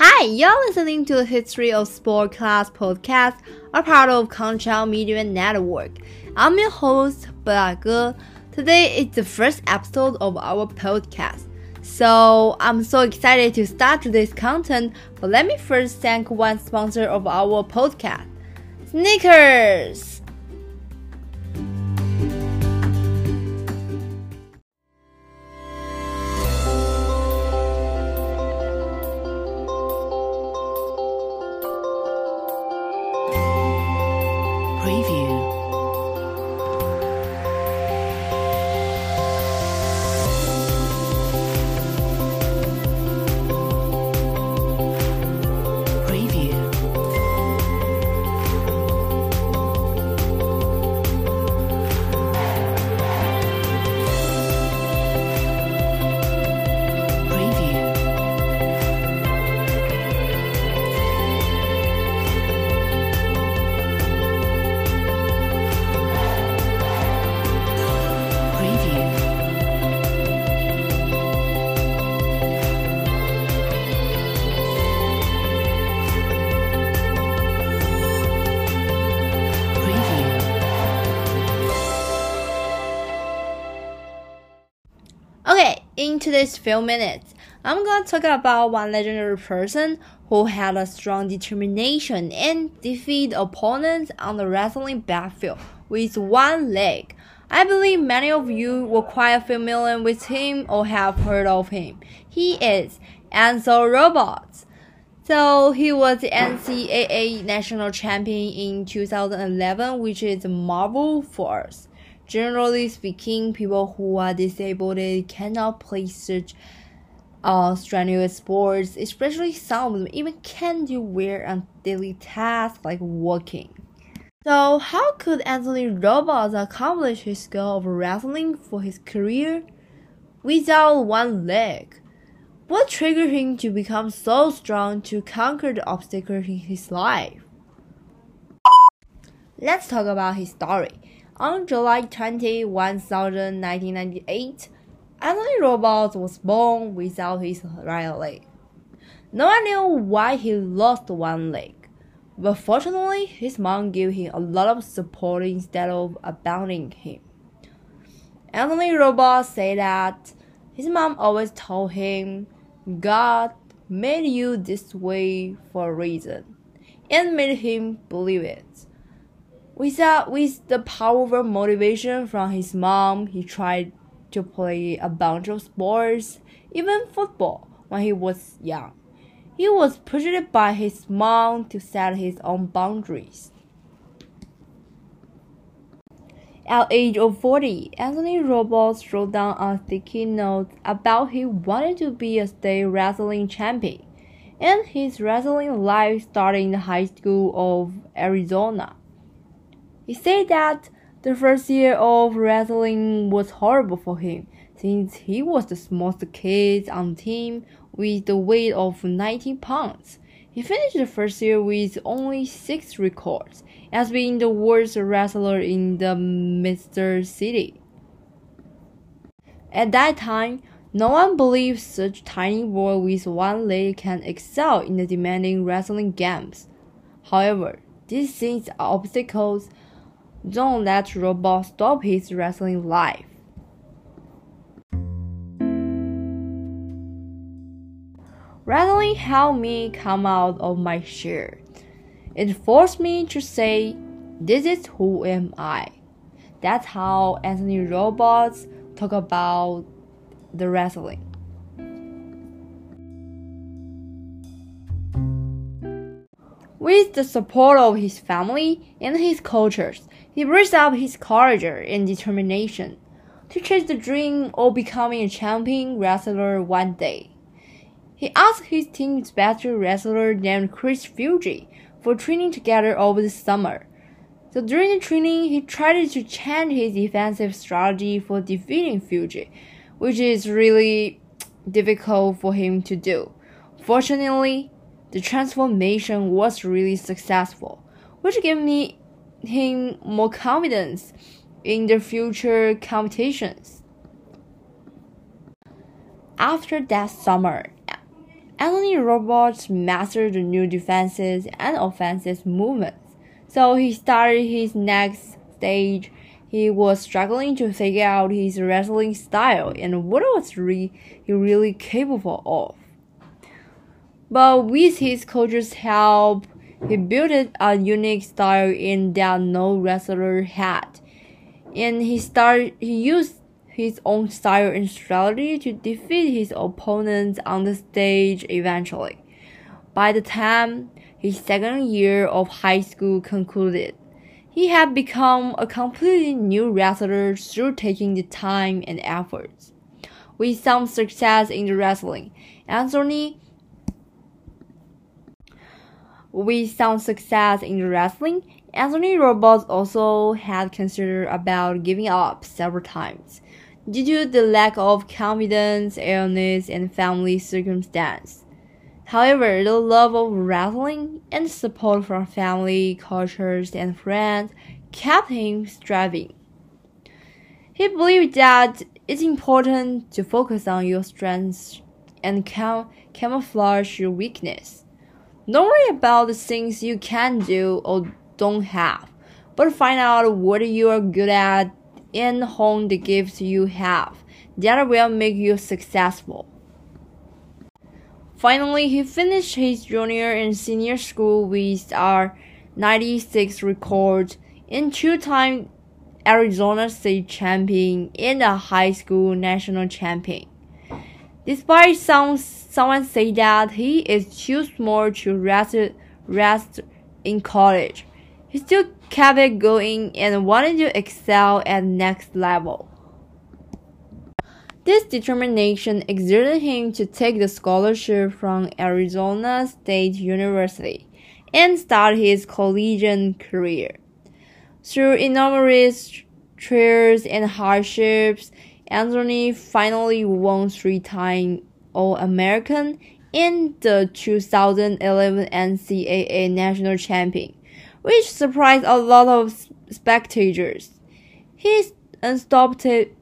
Hi, you're listening to the History of Sport Class podcast, a part of Conchal Media Network. I'm your host, Blaga. Today is the first episode of our podcast. So I'm so excited to start today's content, but let me first thank one sponsor of our podcast, Snickers. In today's few minutes, I'm going to talk about one legendary person who had a strong determination and defeat opponents on the wrestling battlefield with one leg. I believe many of you were quite familiar with him or have heard of him. He is Anthony Robles. So he was the NCAA national champion in 2011, which is Marvel Force. Generally speaking, people who are disabled cannot play such uh, strenuous sports, especially some of them even can't do wear and daily tasks like walking. So, how could Anthony Robles accomplish his goal of wrestling for his career without one leg? What triggered him to become so strong to conquer the obstacles in his life? Let's talk about his story. On July 20, 1998, Anthony Robles was born without his right leg. No one knew why he lost one leg, but fortunately, his mom gave him a lot of support instead of abandoning him. Anthony Robles said that his mom always told him, God made you this way for a reason, and made him believe it. With with the powerful motivation from his mom, he tried to play a bunch of sports, even football, when he was young. He was pushed by his mom to set his own boundaries. At age of 40, Anthony Robles wrote down on sticky notes about he wanted to be a state wrestling champion, and his wrestling life started in the high school of Arizona. He said that the first year of wrestling was horrible for him since he was the smallest kid on the team with the weight of 19 pounds. He finished the first year with only six records, as being the worst wrestler in the Mister City. At that time, no one believed such tiny boy with one leg can excel in the demanding wrestling games. However, these things are obstacles don't let Robles stop his wrestling life. Wrestling helped me come out of my shell. It forced me to say, This is who am I. That's how Anthony Robles talk about the wrestling. With the support of his family and his coaches, he brings up his courage and determination to chase the dream of becoming a champion wrestler one day. He asked his team's best wrestler named Chris Fuji for training together over the summer. So during the training, he tried to change his defensive strategy for defeating Fuji, which is really difficult for him to do. Fortunately, the transformation was really successful, which gave me him more confidence in the future competitions. After that summer, Anthony Robles mastered the new defenses and offensive movements. So he started his next stage. He was struggling to figure out his wrestling style and what was re- he really capable of. But with his coach's help, he built a unique style in that no wrestler had. And he started he used his own style and strategy to defeat his opponents on the stage eventually. By the time his second year of high school concluded, he had become a completely new wrestler through taking the time and efforts. With some success in the wrestling, Anthony with some success in wrestling, Anthony Robles also had considered about giving up several times due to the lack of confidence, illness, and family circumstance. However, the love of wrestling and support from family, cultures, and friends kept him striving. He believed that it's important to focus on your strengths and cam- camouflage your weakness. Don't worry about the things you can do or don't have, but find out what you are good at and hone the gifts you have. That will make you successful. Finally, he finished his junior and senior school with our 96 record and two-time Arizona State champion and a high school national champion. Despite some someone say that he is too small to rest rest in college, he still kept it going and wanted to excel at next level. This determination exerted him to take the scholarship from Arizona State University and start his collegiate career. Through enormous trials and hardships, Anthony finally won three-time All-American and the 2011 NCAA National Champion which surprised a lot of spectators. His uh,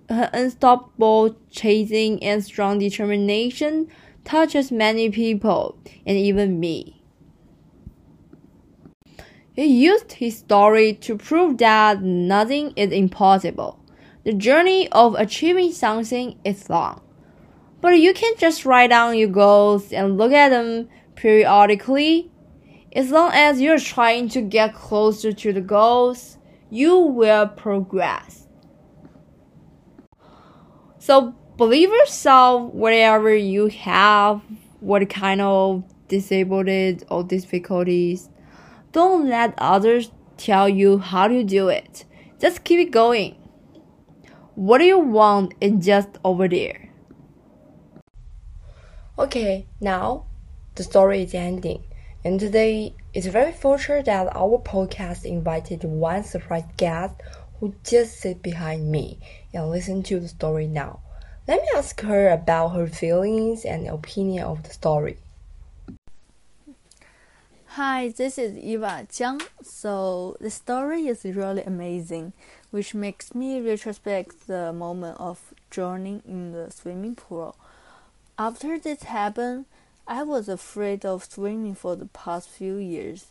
unstoppable chasing and strong determination touches many people, and even me. He used his story to prove that nothing is impossible. The journey of achieving something is long. But you can just write down your goals and look at them periodically as long as you're trying to get closer to the goals, you will progress. So believe yourself whatever you have, what kind of disabled or difficulties. Don't let others tell you how to do it. Just keep it going. What do you want is just over there. Okay, now the story is ending. And today, it's very fortunate that our podcast invited one surprise guest who just sit behind me and listen to the story now. Let me ask her about her feelings and opinion of the story. Hi, this is Eva Jiang. So the story is really amazing, which makes me retrospect the moment of drowning in the swimming pool. After this happened, I was afraid of swimming for the past few years.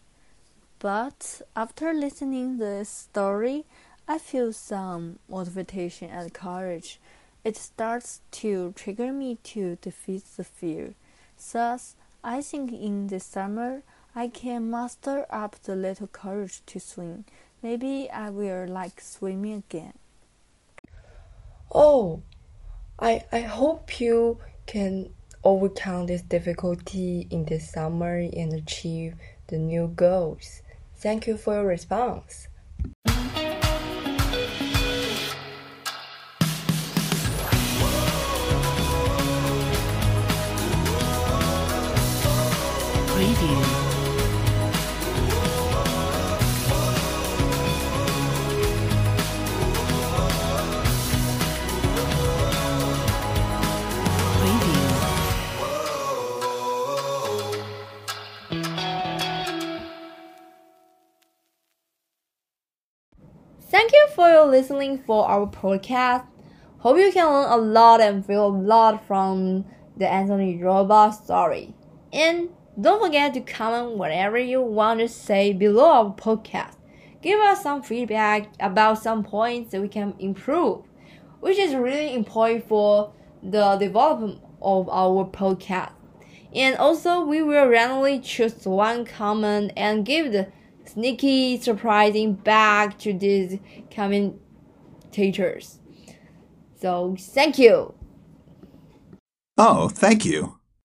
But after listening this story, I feel some motivation and courage. It starts to trigger me to defeat the fear. Thus, I think in the summer I can muster up the little courage to swim. Maybe I will like swimming again. Oh, I I hope you can overcome this difficulty in this summer and achieve the new goals. Thank you for your response. Preview. Thank you for your listening for our podcast. Hope you can learn a lot and feel a lot from the Anthony Robles story. And don't forget to comment whatever you want to say below our podcast. Give us some feedback about some points that we can improve, which is really important for the development of our podcast. And also, we will randomly choose one comment and give the sneaky surprising back to these commentators. So, thank you. Oh, thank you.